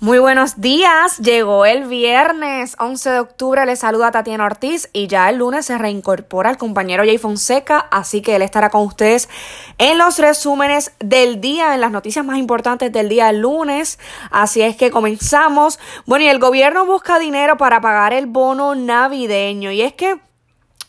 Muy buenos días, llegó el viernes 11 de octubre, le saluda Tatiana Ortiz y ya el lunes se reincorpora el compañero Jay Fonseca, así que él estará con ustedes en los resúmenes del día, en las noticias más importantes del día lunes, así es que comenzamos. Bueno, y el gobierno busca dinero para pagar el bono navideño. Y es que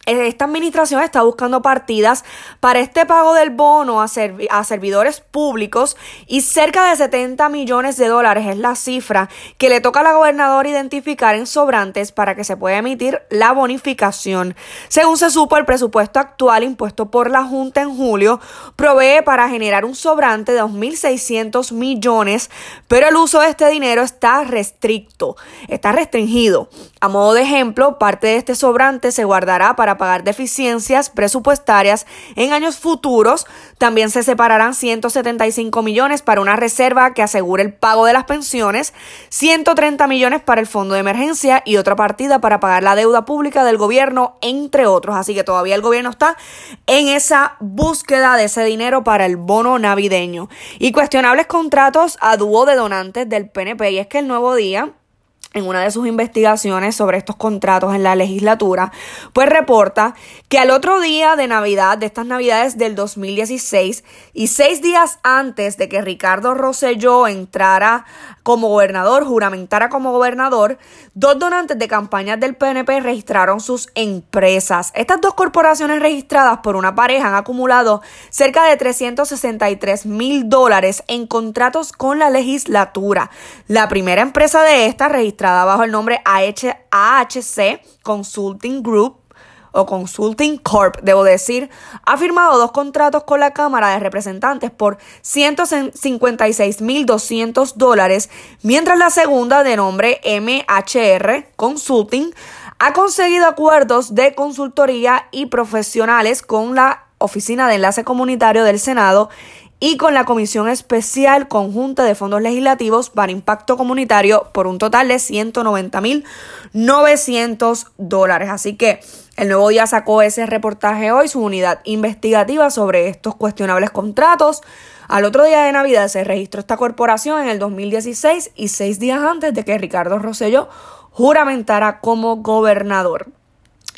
esta administración está buscando partidas para este pago del bono a, a, servidores públicos y cerca de 70 millones de dólares es la cifra que le toca a la gobernadora identificar en sobrantes para que se pueda emitir la bonificación. Según se supo, el presupuesto actual impuesto por la Junta en julio provee para generar un sobrante de 2.600 millones, pero el uso de este dinero está restricto, está restringido. A modo de ejemplo, parte de este sobrante se guardará para pagar deficiencias presupuestarias en años futuros. También se separarán 175 millones para una reserva que asegure el pago de las pensiones, 130 millones para el fondo de emergencia y otra partida para pagar la deuda pública del gobierno, entre otros. Así que todavía el gobierno está en esa búsqueda de ese dinero para el bono navideño. Y cuestionables contratos a dúo de donantes del PNP. Y es que el nuevo día en una de sus investigaciones sobre estos contratos en la legislatura, pues reporta que al otro día de Navidad, de estas Navidades del 2016, y seis días antes de que Ricardo Rosselló entrara como gobernador, juramentara como gobernador, dos donantes de campañas del PNP registraron sus empresas. Estas dos corporaciones registradas por una pareja han acumulado cerca de 363 mil dólares en contratos con la legislatura. La primera empresa de esta registrada bajo el nombre AHC Consulting Group o Consulting Corp, debo decir, ha firmado dos contratos con la Cámara de Representantes por 156.200 dólares, mientras la segunda, de nombre MHR Consulting, ha conseguido acuerdos de consultoría y profesionales con la Oficina de Enlace Comunitario del Senado y con la Comisión Especial Conjunta de Fondos Legislativos para Impacto Comunitario por un total de 190.900 dólares. Así que el Nuevo Día sacó ese reportaje hoy, su unidad investigativa sobre estos cuestionables contratos. Al otro día de Navidad se registró esta corporación en el 2016 y seis días antes de que Ricardo Rosselló juramentara como gobernador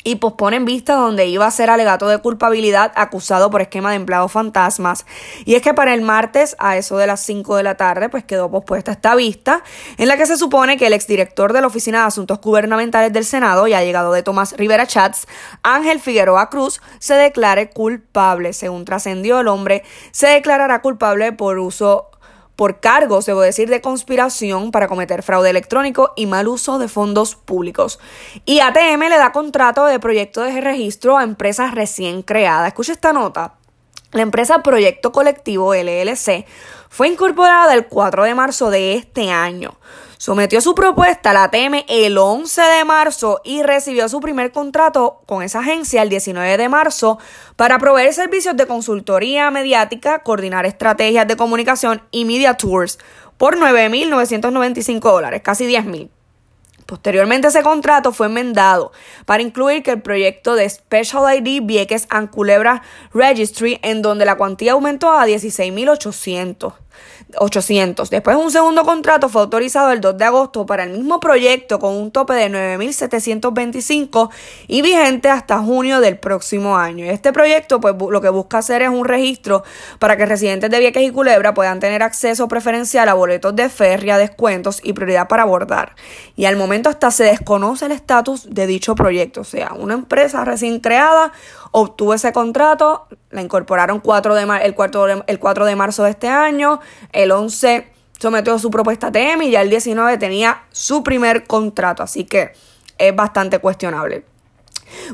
y posponen vista donde iba a ser alegato de culpabilidad acusado por esquema de empleados fantasmas. Y es que para el martes, a eso de las 5 de la tarde, pues quedó pospuesta esta vista, en la que se supone que el exdirector de la Oficina de Asuntos Gubernamentales del Senado, ya llegado de Tomás Rivera Chats, Ángel Figueroa Cruz, se declare culpable. Según trascendió el hombre, se declarará culpable por uso por cargos, debo decir, de conspiración para cometer fraude electrónico y mal uso de fondos públicos. Y ATM le da contrato de proyecto de registro a empresas recién creadas. Escucha esta nota. La empresa Proyecto Colectivo LLC fue incorporada el 4 de marzo de este año. Sometió su propuesta a la ATM el 11 de marzo y recibió su primer contrato con esa agencia el 19 de marzo para proveer servicios de consultoría mediática, coordinar estrategias de comunicación y media tours por 9.995 dólares, casi 10.000. Posteriormente ese contrato fue enmendado para incluir que el proyecto de Special ID Vieques and Culebra Registry en donde la cuantía aumentó a 16.800. 800. Después un segundo contrato fue autorizado el 2 de agosto para el mismo proyecto con un tope de 9.725 y vigente hasta junio del próximo año. Este proyecto pues lo que busca hacer es un registro para que residentes de Vieques y Culebra puedan tener acceso preferencial a boletos de feria, descuentos y prioridad para abordar. Y al momento hasta se desconoce el estatus de dicho proyecto, o sea, una empresa recién creada obtuvo ese contrato, la incorporaron 4 de el, 4 de, el 4 de marzo de este año, el 11 sometió su propuesta a TM y ya el 19 tenía su primer contrato, así que es bastante cuestionable.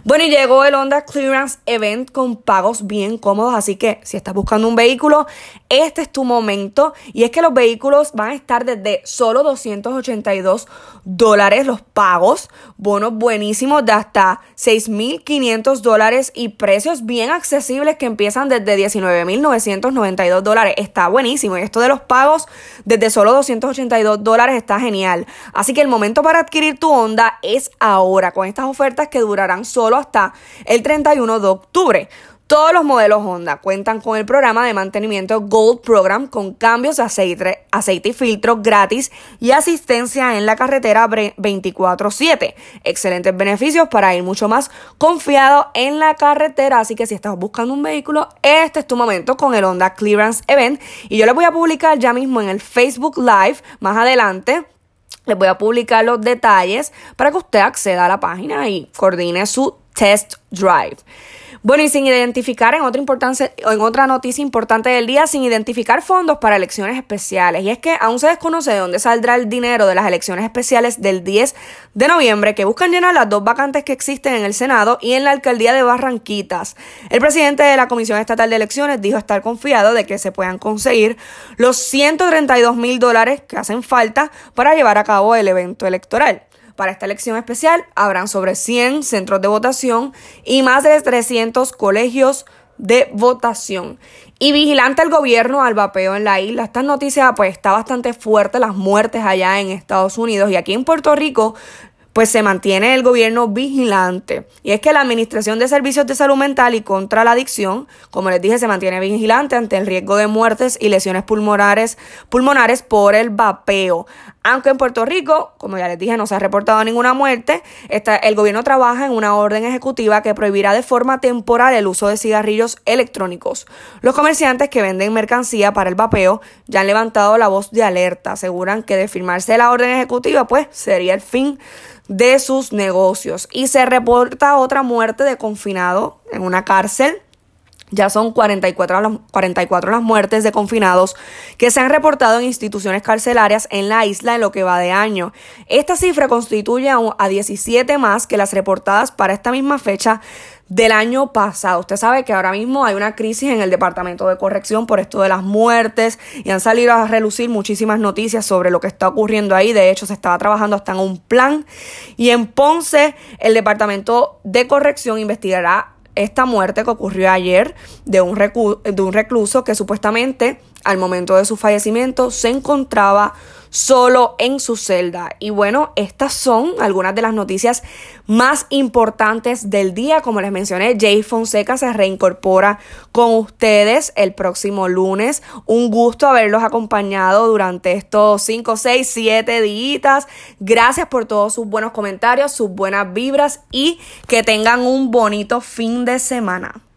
Bueno, y llegó el Honda Clearance Event con pagos bien cómodos, así que si estás buscando un vehículo, este es tu momento. Y es que los vehículos van a estar desde solo 282 dólares los pagos, bonos buenísimos de hasta 6.500 dólares y precios bien accesibles que empiezan desde 19.992 dólares. Está buenísimo. Y esto de los pagos desde solo 282 dólares está genial. Así que el momento para adquirir tu Honda es ahora, con estas ofertas que durarán solo hasta el 31 de octubre. Todos los modelos Honda cuentan con el programa de mantenimiento Gold Program con cambios de aceite, aceite y filtro gratis y asistencia en la carretera 24/7. Excelentes beneficios para ir mucho más confiado en la carretera. Así que si estás buscando un vehículo, este es tu momento con el Honda Clearance Event. Y yo les voy a publicar ya mismo en el Facebook Live más adelante les voy a publicar los detalles para que usted acceda a la página y coordine su test drive. Bueno, y sin identificar en otra, importancia, en otra noticia importante del día, sin identificar fondos para elecciones especiales. Y es que aún se desconoce de dónde saldrá el dinero de las elecciones especiales del 10 de noviembre que buscan llenar las dos vacantes que existen en el Senado y en la alcaldía de Barranquitas. El presidente de la Comisión Estatal de Elecciones dijo estar confiado de que se puedan conseguir los 132 mil dólares que hacen falta para llevar a cabo el evento electoral. Para esta elección especial habrán sobre 100 centros de votación y más de 300 colegios de votación. Y vigilante el gobierno al vapeo en la isla. Esta noticia pues está bastante fuerte, las muertes allá en Estados Unidos y aquí en Puerto Rico pues se mantiene el gobierno vigilante. Y es que la Administración de Servicios de Salud Mental y contra la Adicción, como les dije, se mantiene vigilante ante el riesgo de muertes y lesiones pulmonares, pulmonares por el vapeo. Aunque en Puerto Rico, como ya les dije, no se ha reportado ninguna muerte, el gobierno trabaja en una orden ejecutiva que prohibirá de forma temporal el uso de cigarrillos electrónicos. Los comerciantes que venden mercancía para el vapeo ya han levantado la voz de alerta. Aseguran que de firmarse la orden ejecutiva, pues sería el fin de sus negocios. Y se reporta otra muerte de confinado en una cárcel. Ya son 44 las, 44 las muertes de confinados que se han reportado en instituciones carcelarias en la isla en lo que va de año. Esta cifra constituye a 17 más que las reportadas para esta misma fecha del año pasado. Usted sabe que ahora mismo hay una crisis en el Departamento de Corrección por esto de las muertes y han salido a relucir muchísimas noticias sobre lo que está ocurriendo ahí. De hecho, se estaba trabajando hasta en un plan. Y en Ponce, el Departamento de Corrección investigará esta muerte que ocurrió ayer de un, de un recluso que supuestamente al momento de su fallecimiento se encontraba solo en su celda. Y bueno, estas son algunas de las noticias más importantes del día. Como les mencioné, Jay Fonseca se reincorpora con ustedes el próximo lunes. Un gusto haberlos acompañado durante estos 5, 6, 7 días. Gracias por todos sus buenos comentarios, sus buenas vibras y que tengan un bonito fin de semana.